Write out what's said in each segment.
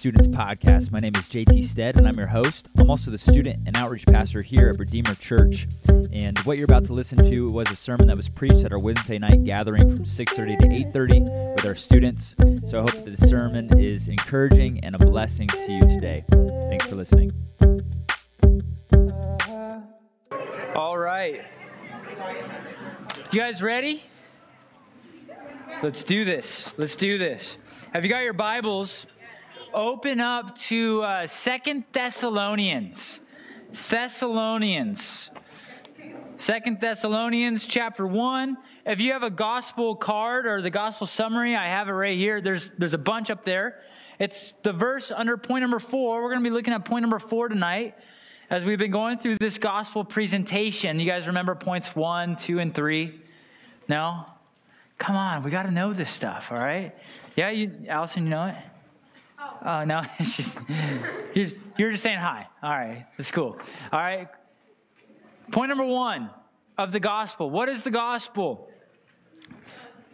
Students Podcast. My name is JT Stead, and I'm your host. I'm also the student and outreach pastor here at Redeemer Church. And what you're about to listen to was a sermon that was preached at our Wednesday night gathering from 6:30 to 8:30 with our students. So I hope that the sermon is encouraging and a blessing to you today. Thanks for listening. All right. You guys ready? Let's do this. Let's do this. Have you got your Bibles? Open up to uh, Second Thessalonians. Thessalonians. Second Thessalonians chapter 1. If you have a gospel card or the gospel summary, I have it right here. There's, there's a bunch up there. It's the verse under point number 4. We're going to be looking at point number 4 tonight as we've been going through this gospel presentation. You guys remember points 1, 2, and 3? No? Come on, we got to know this stuff, all right? Yeah, you, Allison, you know it? Oh, uh, no, you're, you're just saying hi. All right, that's cool. All right. Point number one of the gospel. What is the gospel?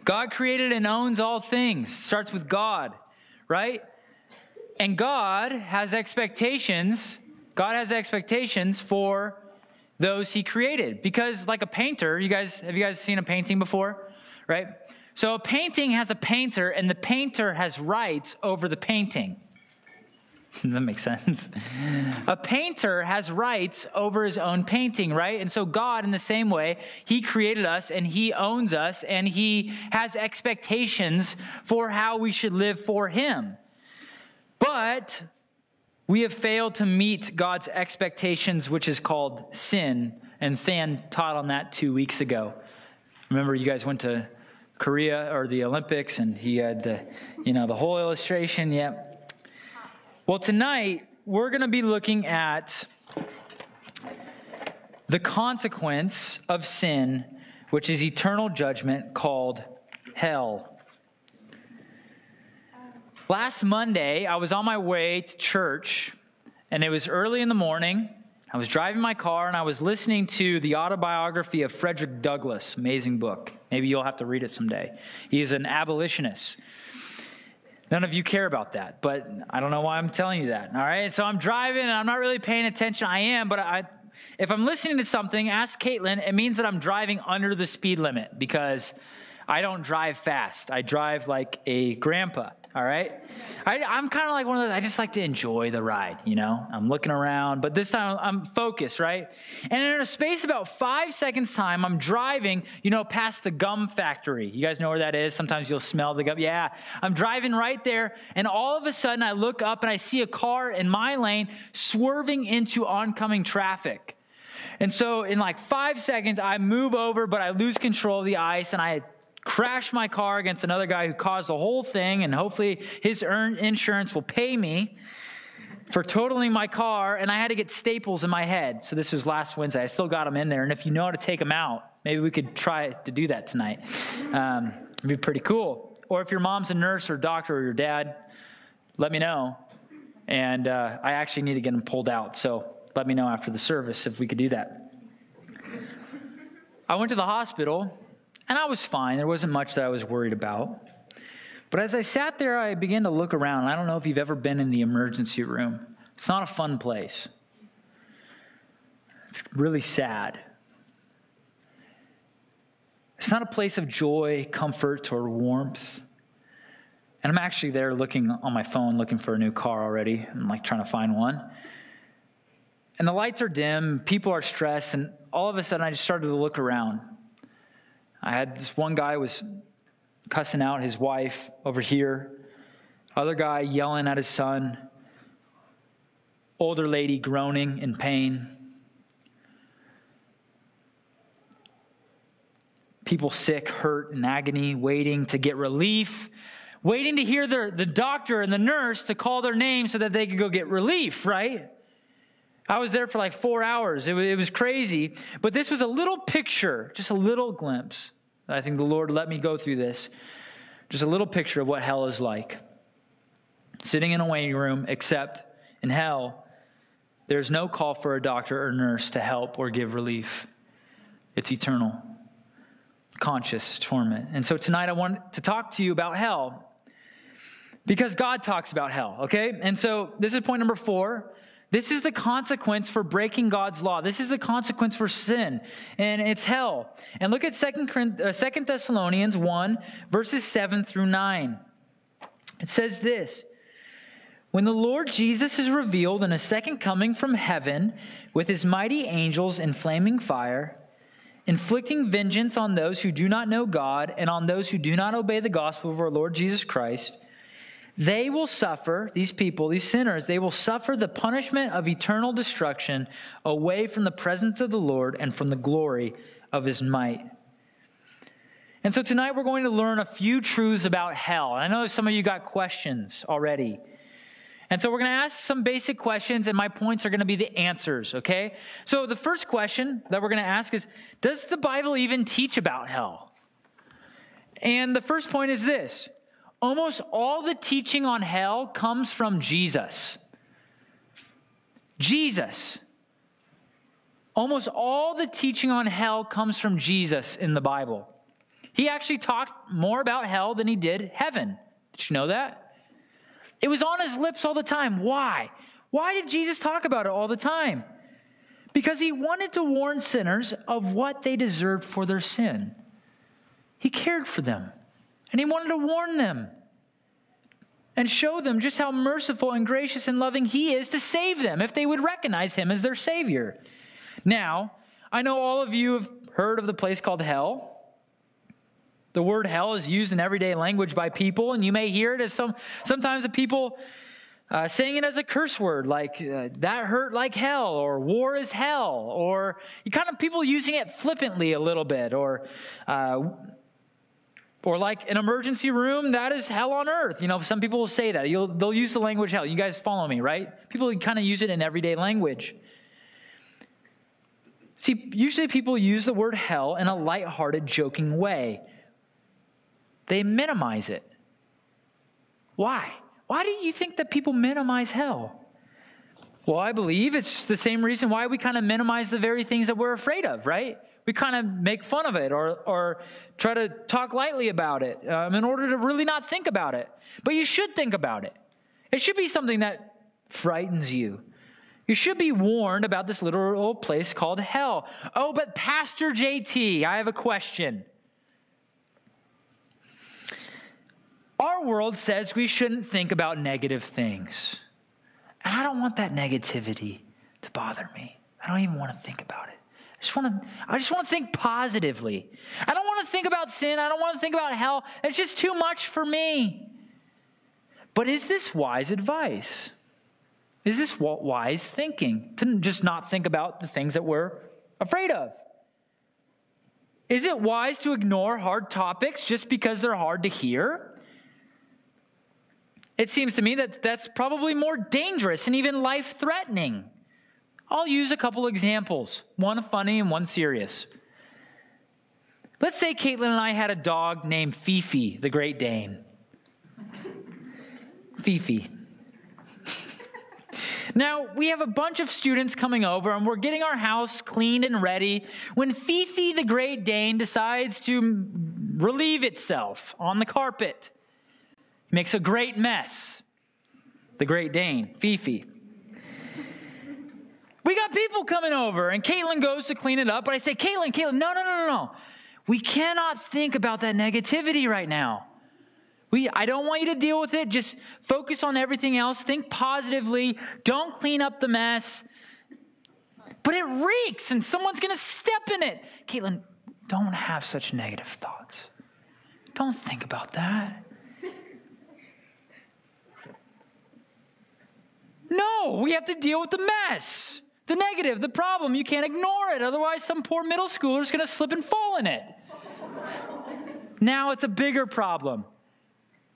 God created and owns all things. Starts with God, right? And God has expectations. God has expectations for those he created. Because like a painter, you guys have you guys seen a painting before? right? So a painting has a painter, and the painter has rights over the painting. that makes sense. A painter has rights over his own painting, right? And so God, in the same way, He created us and He owns us and He has expectations for how we should live for Him. But we have failed to meet God's expectations, which is called sin. And Than taught on that two weeks ago. Remember, you guys went to Korea or the Olympics, and he had the, you know, the whole illustration. Yep. Well, tonight we're going to be looking at the consequence of sin, which is eternal judgment called hell. Last Monday, I was on my way to church, and it was early in the morning. I was driving my car and I was listening to the autobiography of Frederick Douglass, amazing book. Maybe you'll have to read it someday. He is an abolitionist. None of you care about that, but I don't know why I'm telling you that. All right. So I'm driving and I'm not really paying attention. I am, but I, if I'm listening to something, ask Caitlin, it means that I'm driving under the speed limit because I don't drive fast. I drive like a grandpa all right? I, am kind of like one of those, I just like to enjoy the ride, you know? I'm looking around, but this time I'm focused, right? And in a space about five seconds' time, I'm driving, you know, past the gum factory. You guys know where that is? Sometimes you'll smell the gum. Yeah, I'm driving right there, and all of a sudden I look up and I see a car in my lane swerving into oncoming traffic. And so in like five seconds, I move over, but I lose control of the ice and I crash my car against another guy who caused the whole thing, and hopefully his insurance will pay me for totaling my car, and I had to get staples in my head. So this was last Wednesday. I still got them in there, and if you know how to take them out, maybe we could try to do that tonight. Um, it'd be pretty cool. Or if your mom's a nurse or doctor or your dad, let me know. And uh, I actually need to get them pulled out. So let me know after the service if we could do that. I went to the hospital and I was fine. There wasn't much that I was worried about. But as I sat there, I began to look around. I don't know if you've ever been in the emergency room, it's not a fun place. It's really sad. It's not a place of joy, comfort, or warmth. And I'm actually there looking on my phone, looking for a new car already. I'm like trying to find one. And the lights are dim, people are stressed, and all of a sudden I just started to look around. I had this one guy was cussing out his wife over here, other guy yelling at his son, older lady groaning in pain. People sick, hurt, in agony, waiting to get relief, waiting to hear the, the doctor and the nurse to call their name so that they could go get relief, right? I was there for like four hours. It was, it was crazy. But this was a little picture, just a little glimpse. I think the Lord let me go through this. Just a little picture of what hell is like. Sitting in a waiting room, except in hell, there's no call for a doctor or nurse to help or give relief. It's eternal, conscious torment. And so tonight I want to talk to you about hell Because God talks about hell, okay? And so this is point number four. This is the consequence for breaking God's law. This is the consequence for sin, and it's hell. And look at Second, uh, Thessalonians 1, verses 7 through 9. It says this When the Lord Jesus is revealed in a second coming from heaven with his mighty angels in flaming fire, inflicting vengeance on those who do not know God and on those who do not obey the gospel of our Lord Jesus Christ, they will suffer, these people, these sinners, they will suffer the punishment of eternal destruction away from the presence of the Lord and from the glory of his might. And so tonight we're going to learn a few truths about hell. I know some of you got questions already. And so we're going to ask some basic questions, and my points are going to be the answers, okay? So the first question that we're going to ask is Does the Bible even teach about hell? And the first point is this almost all the teaching on hell comes from Jesus. Jesus. Almost all the teaching on hell comes from Jesus in the Bible. He actually talked more about hell than he did heaven. Did you know that? It was on his lips all the time. Why? Why did Jesus talk about it all the time? Because he wanted to warn sinners of what they deserved for their sin. He cared for them. And he wanted to warn them and show them just how merciful and gracious and loving he is to save them if they would recognize him as their Savior. Now, I know all of you have heard of the place called hell. The word hell is used in everyday language by people, and you may hear it as some sometimes the people uh, saying it as a curse word, like uh, that hurt like hell, or war is hell, or you kind of people using it flippantly a little bit, or uh, or like an emergency room, that is hell on earth. You know, some people will say that. You'll, they'll use the language hell. You guys follow me, right? People kind of use it in everyday language. See, usually people use the word hell in a light-hearted, joking way. They minimize it. Why? Why do you think that people minimize hell? Well, I believe it's the same reason why we kind of minimize the very things that we're afraid of, right? We kind of make fun of it or, or try to talk lightly about it um, in order to really not think about it. But you should think about it. It should be something that frightens you. You should be warned about this literal place called hell. Oh, but Pastor JT, I have a question. Our world says we shouldn't think about negative things. And I don't want that negativity to bother me. I don't even want to think about it. I just want to I just want to think positively. I don't want to think about sin. I don't want to think about hell. It's just too much for me. But is this wise advice? Is this wise thinking to just not think about the things that we're afraid of? Is it wise to ignore hard topics just because they're hard to hear? It seems to me that that's probably more dangerous and even life threatening. I'll use a couple examples, one funny and one serious. Let's say Caitlin and I had a dog named Fifi, the Great Dane. Fifi. now, we have a bunch of students coming over and we're getting our house cleaned and ready when Fifi, the Great Dane, decides to relieve itself on the carpet. Makes a great mess. The Great Dane, Fifi. We got people coming over, and Caitlin goes to clean it up. But I say, Caitlin, Caitlin, no, no, no, no, no. We cannot think about that negativity right now. We, I don't want you to deal with it. Just focus on everything else. Think positively. Don't clean up the mess. But it reeks, and someone's going to step in it. Caitlin, don't have such negative thoughts. Don't think about that. No, we have to deal with the mess. The negative, the problem, you can't ignore it. Otherwise, some poor middle schooler is going to slip and fall in it. now it's a bigger problem.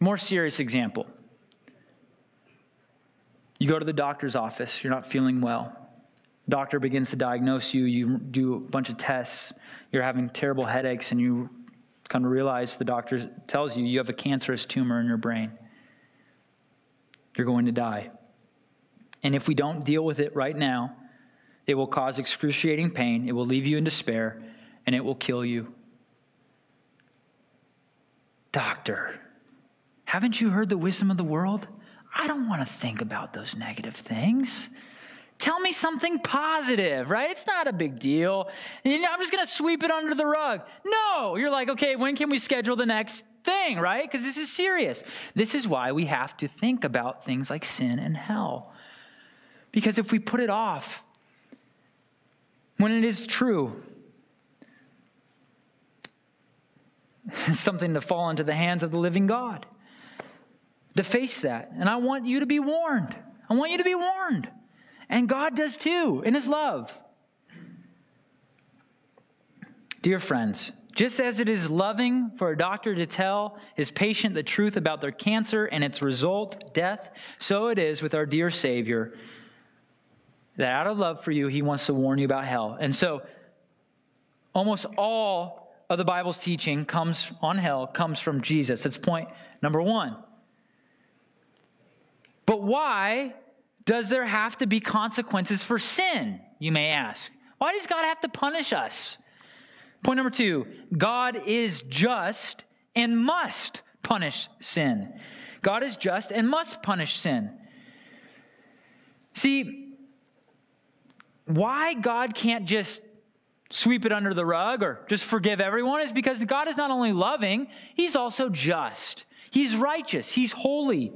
More serious example. You go to the doctor's office, you're not feeling well. Doctor begins to diagnose you, you do a bunch of tests, you're having terrible headaches, and you come to realize the doctor tells you you have a cancerous tumor in your brain. You're going to die. And if we don't deal with it right now, it will cause excruciating pain, it will leave you in despair, and it will kill you. Doctor, Haven't you heard the wisdom of the world? I don't want to think about those negative things. Tell me something positive, right? It's not a big deal. I'm just going to sweep it under the rug. No, you're like, okay, when can we schedule the next thing, right? Because this is serious. This is why we have to think about things like sin and hell. Because if we put it off, when it is true, something to fall into the hands of the living God. To face that. And I want you to be warned. I want you to be warned. And God does too in His love. Dear friends, just as it is loving for a doctor to tell his patient the truth about their cancer and its result, death, so it is with our dear Savior that out of love for you, he wants to warn you about hell. And so, almost all of the Bible's teaching comes on hell comes from Jesus. That's point number one. But why does there have to be consequences for sin? You may ask. Why does God have to punish us? Point number two God is just and must punish sin. God is just and must punish sin. See, why God can't just sweep it under the rug or just forgive everyone is because God is not only loving, He's also just. He's righteous, He's holy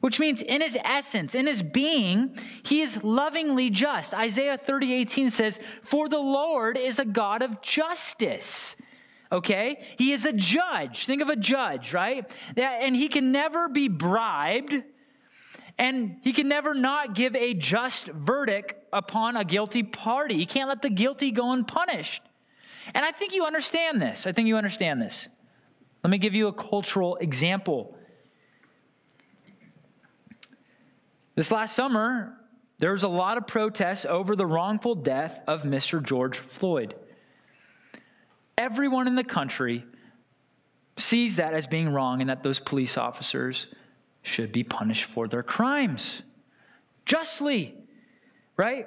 which means in his essence, in his being, he is lovingly just. Isaiah 30, 18 says, For the Lord is a God of justice. Okay? He is a judge. Think of a judge, right? And he can never be bribed, and he can never not give a just verdict upon a guilty party. He can't let the guilty go unpunished. And I think you understand this. I think you understand this. Let me give you a cultural example. This last summer, there was a lot of protests over the wrongful death of Mr. George Floyd. Everyone in the country sees that as being wrong and that those police officers should be punished for their crimes justly, right?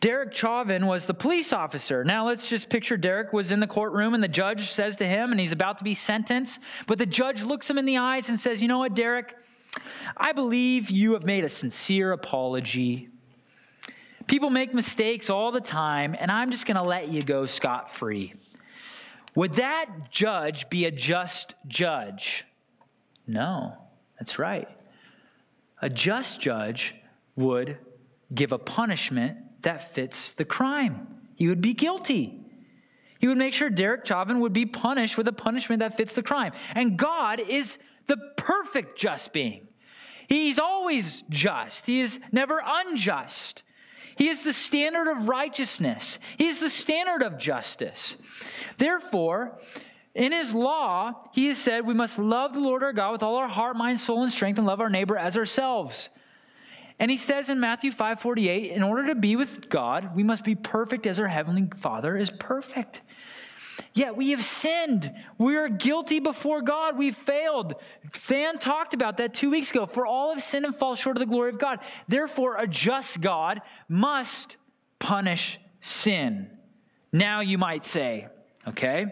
Derek Chauvin was the police officer. Now let's just picture Derek was in the courtroom and the judge says to him, and he's about to be sentenced, but the judge looks him in the eyes and says, You know what, Derek? I believe you have made a sincere apology. People make mistakes all the time, and I'm just going to let you go scot free. Would that judge be a just judge? No, that's right. A just judge would give a punishment that fits the crime. He would be guilty. He would make sure Derek Chauvin would be punished with a punishment that fits the crime. And God is the perfect just being. He's always just, He is never unjust. He is the standard of righteousness, He is the standard of justice. Therefore, in his law, he has said we must love the Lord our God with all our heart, mind, soul, and strength, and love our neighbor as ourselves. And he says in Matthew 5:48, in order to be with God, we must be perfect as our heavenly Father is perfect. Yet we have sinned. We are guilty before God. We've failed. Than talked about that two weeks ago. For all have sinned and fall short of the glory of God. Therefore, a just God must punish sin. Now you might say, okay?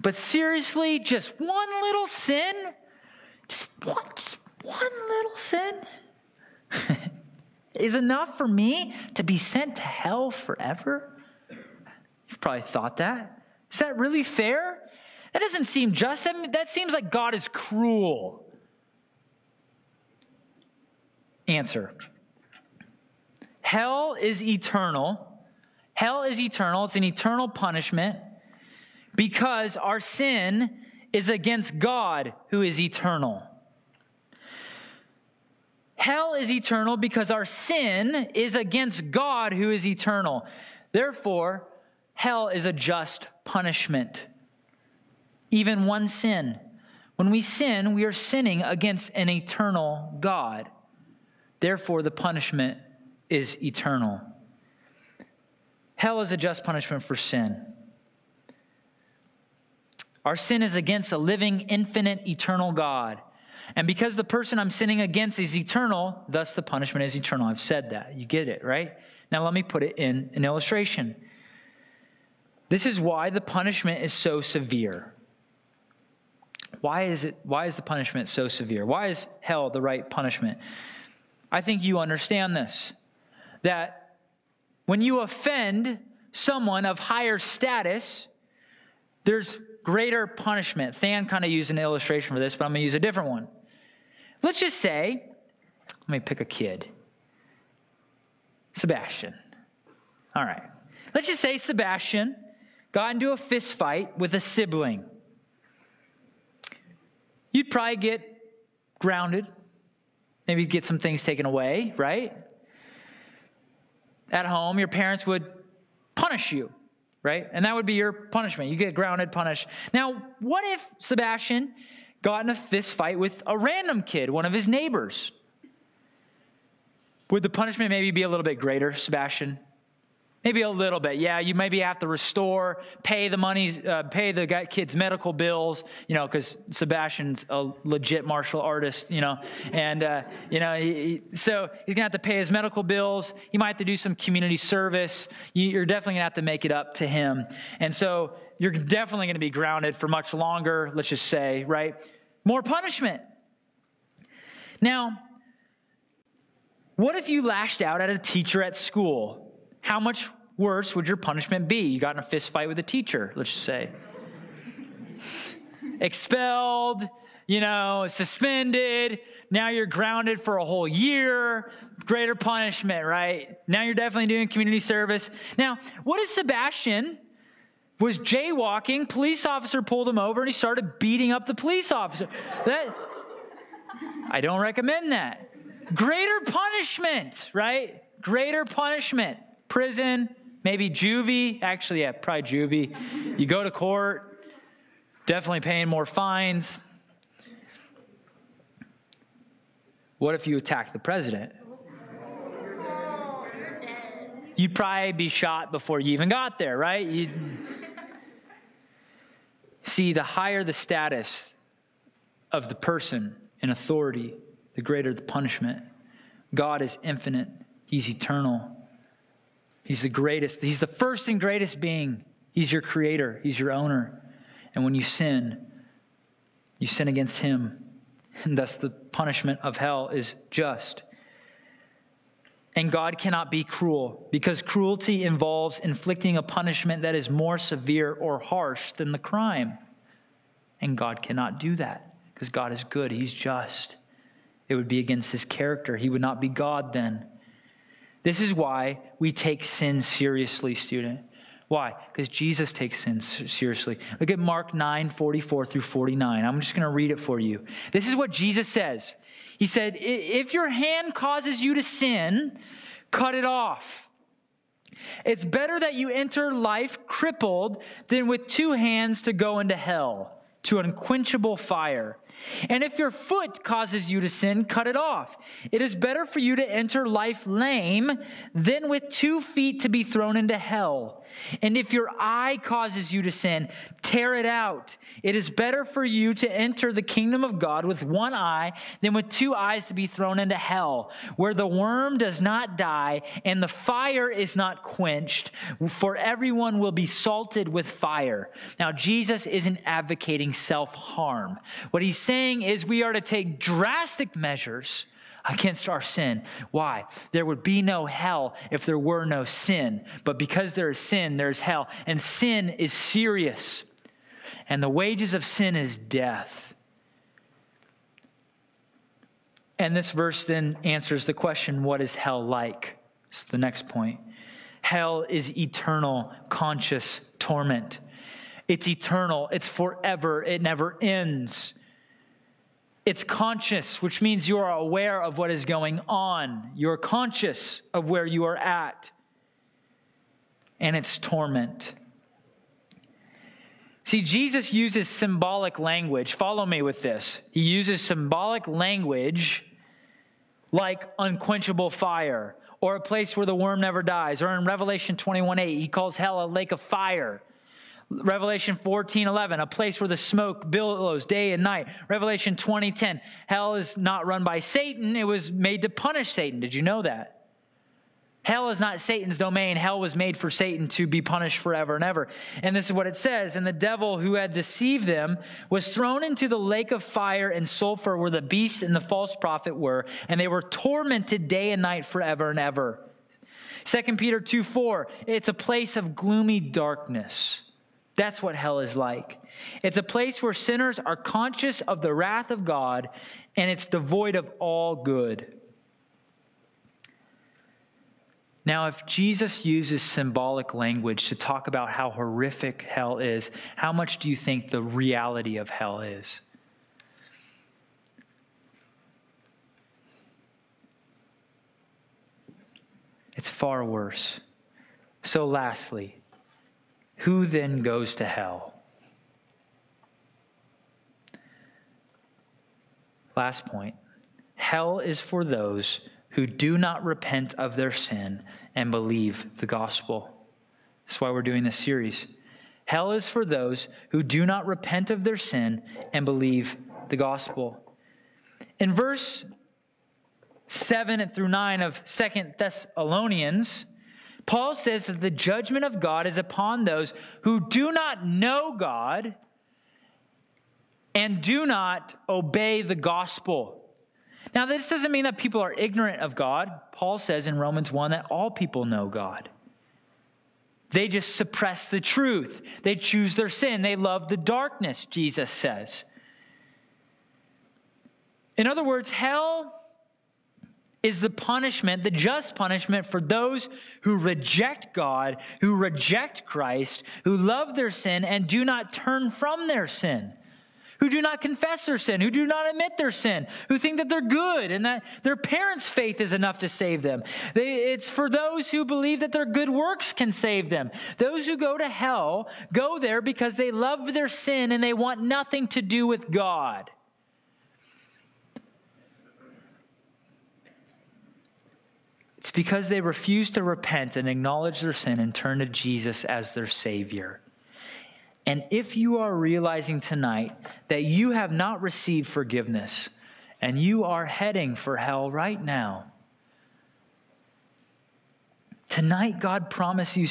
But seriously, just one little sin? Just one, just one little sin? is enough for me to be sent to hell forever? You've probably thought that. Is that really fair? That doesn't seem just. I mean, that seems like God is cruel. Answer Hell is eternal. Hell is eternal. It's an eternal punishment because our sin is against God who is eternal. Hell is eternal because our sin is against God who is eternal. Therefore, hell is a just punishment. Even one sin. When we sin, we are sinning against an eternal God. Therefore, the punishment is eternal. Hell is a just punishment for sin. Our sin is against a living, infinite, eternal God. And because the person I'm sinning against is eternal, thus the punishment is eternal. I've said that. You get it, right? Now let me put it in an illustration. This is why the punishment is so severe. Why is it why is the punishment so severe? Why is hell the right punishment? I think you understand this. That when you offend someone of higher status, there's greater punishment. Than kind of used an illustration for this, but I'm going to use a different one. Let's just say, let me pick a kid. Sebastian. All right. Let's just say Sebastian got into a fist fight with a sibling. You'd probably get grounded, maybe get some things taken away, right? At home, your parents would punish you, right? And that would be your punishment. You get grounded, punished. Now, what if Sebastian got in a fist fight with a random kid, one of his neighbors? Would the punishment maybe be a little bit greater, Sebastian? Maybe a little bit. Yeah, you maybe have to restore, pay the money, uh, pay the kid's medical bills, you know, because Sebastian's a legit martial artist, you know, and, uh, you know, he, so he's going to have to pay his medical bills. He might have to do some community service. You're definitely going to have to make it up to him. And so you're definitely going to be grounded for much longer, let's just say, right? More punishment. Now, what if you lashed out at a teacher at school? How much worse would your punishment be? You got in a fist fight with a teacher, let's just say. Expelled, you know, suspended. Now you're grounded for a whole year. Greater punishment, right? Now you're definitely doing community service. Now, what is Sebastian? Was jaywalking, police officer pulled him over and he started beating up the police officer. That I don't recommend that. Greater punishment, right? Greater punishment prison, maybe juvie. Actually, yeah, probably juvie. You go to court, definitely paying more fines. What if you attack the president? You'd probably be shot before you even got there, right? You'd... See, the higher the status of the person in authority, the greater the punishment. God is infinite, He's eternal. He's the greatest. He's the first and greatest being. He's your creator, He's your owner. And when you sin, you sin against Him. And thus the punishment of hell is just. And God cannot be cruel because cruelty involves inflicting a punishment that is more severe or harsh than the crime. And God cannot do that because God is good, He's just. It would be against His character. He would not be God then. This is why we take sin seriously, student. Why? Because Jesus takes sin seriously. Look at Mark 9, 44 through 49. I'm just going to read it for you. This is what Jesus says. He said, If your hand causes you to sin, cut it off. It's better that you enter life crippled than with two hands to go into hell, to unquenchable fire and if your foot causes you to sin, cut it off. It is better for you to enter life lame than with two feet to be thrown into hell. And if your eye causes you to sin, tear it out. It is better for you to enter the kingdom of God with one eye than with two eyes to be thrown into hell, where the worm does not die and the fire is not quenched, for everyone will be salted with fire. Now, Jesus isn't advocating self harm. What he's saying is we are to take drastic measures against our sin. Why? There would be no hell if there were no sin. But because there is sin, there's hell. And sin is serious. And the wages of sin is death. And this verse then answers the question what is hell like? It's the next point. Hell is eternal, conscious torment. It's eternal, it's forever, it never ends. It's conscious, which means you are aware of what is going on. You're conscious of where you are at. And it's torment. See, Jesus uses symbolic language. Follow me with this. He uses symbolic language like unquenchable fire or a place where the worm never dies. Or in Revelation 21 8, he calls hell a lake of fire. Revelation 14, 11, a place where the smoke billows day and night. Revelation 20, 10, hell is not run by Satan. It was made to punish Satan. Did you know that? Hell is not Satan's domain. Hell was made for Satan to be punished forever and ever. And this is what it says. And the devil who had deceived them was thrown into the lake of fire and sulfur where the beast and the false prophet were, and they were tormented day and night forever and ever. 2 Peter 2 4, it's a place of gloomy darkness. That's what hell is like. It's a place where sinners are conscious of the wrath of God, and it's devoid of all good. Now, if Jesus uses symbolic language to talk about how horrific hell is, how much do you think the reality of hell is? It's far worse. So, lastly, who then goes to hell? Last point hell is for those who do not repent of their sin and believe the gospel. That's why we're doing this series. Hell is for those who do not repent of their sin and believe the gospel. In verse 7 through 9 of Second Thessalonians, Paul says that the judgment of God is upon those who do not know God and do not obey the gospel. Now, this doesn't mean that people are ignorant of God. Paul says in Romans 1 that all people know God. They just suppress the truth. They choose their sin. They love the darkness, Jesus says. In other words, hell is the punishment, the just punishment for those who reject God, who reject Christ, who love their sin and do not turn from their sin who do not confess their sin, who do not admit their sin, who think that they're good and that their parents' faith is enough to save them. They, it's for those who believe that their good works can save them. Those who go to hell go there because they love their sin and they want nothing to do with God. It's because they refuse to repent and acknowledge their sin and turn to Jesus as their Savior. And if you are realizing tonight that you have not received forgiveness and you are heading for hell right now, tonight God promise you,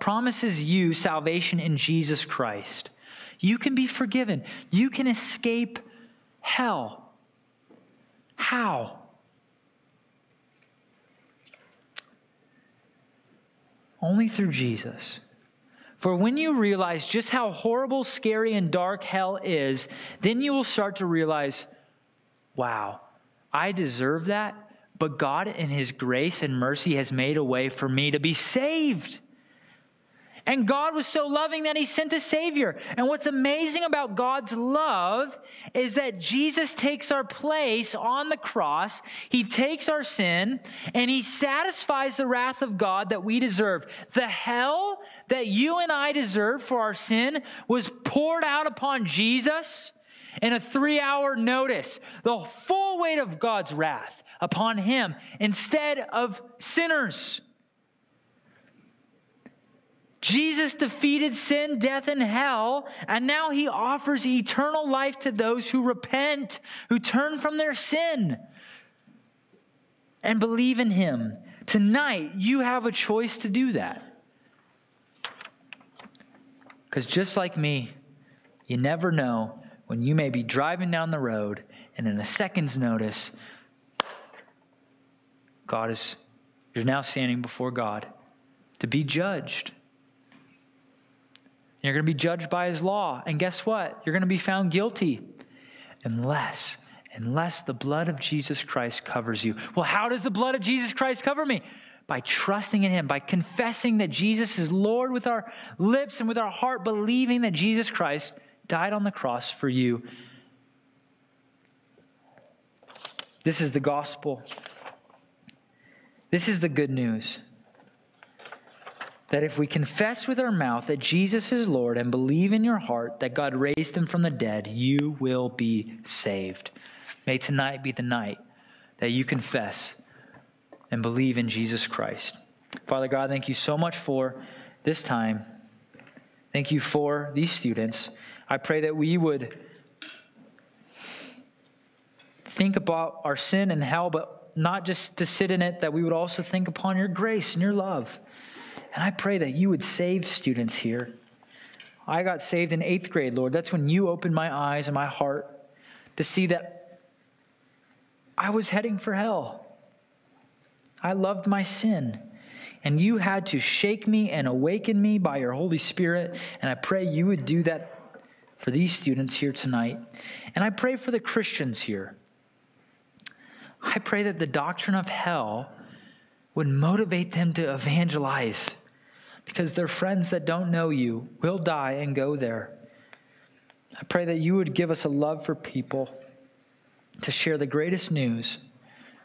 promises you salvation in Jesus Christ. You can be forgiven, you can escape hell. How? Only through Jesus. For when you realize just how horrible, scary, and dark hell is, then you will start to realize, wow, I deserve that, but God, in His grace and mercy, has made a way for me to be saved. And God was so loving that he sent a Savior. And what's amazing about God's love is that Jesus takes our place on the cross. He takes our sin and he satisfies the wrath of God that we deserve. The hell that you and I deserve for our sin was poured out upon Jesus in a three hour notice. The full weight of God's wrath upon him instead of sinners. Jesus defeated sin, death, and hell, and now he offers eternal life to those who repent, who turn from their sin and believe in him. Tonight, you have a choice to do that. Because just like me, you never know when you may be driving down the road and in a second's notice, God is, you're now standing before God to be judged. You're going to be judged by his law. And guess what? You're going to be found guilty unless unless the blood of Jesus Christ covers you. Well, how does the blood of Jesus Christ cover me? By trusting in him, by confessing that Jesus is Lord with our lips and with our heart, believing that Jesus Christ died on the cross for you. This is the gospel. This is the good news that if we confess with our mouth that Jesus is Lord and believe in your heart that God raised him from the dead, you will be saved. May tonight be the night that you confess and believe in Jesus Christ. Father God, thank you so much for this time. Thank you for these students. I pray that we would think about our sin and hell, but not just to sit in it, that we would also think upon your grace and your love. And I pray that you would save students here. I got saved in eighth grade, Lord. That's when you opened my eyes and my heart to see that I was heading for hell. I loved my sin. And you had to shake me and awaken me by your Holy Spirit. And I pray you would do that for these students here tonight. And I pray for the Christians here. I pray that the doctrine of hell would motivate them to evangelize because their friends that don't know you will die and go there. I pray that you would give us a love for people to share the greatest news,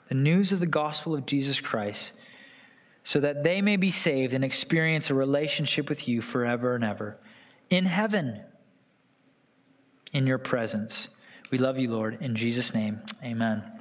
the news of the gospel of Jesus Christ, so that they may be saved and experience a relationship with you forever and ever in heaven, in your presence. We love you, Lord. In Jesus' name, amen.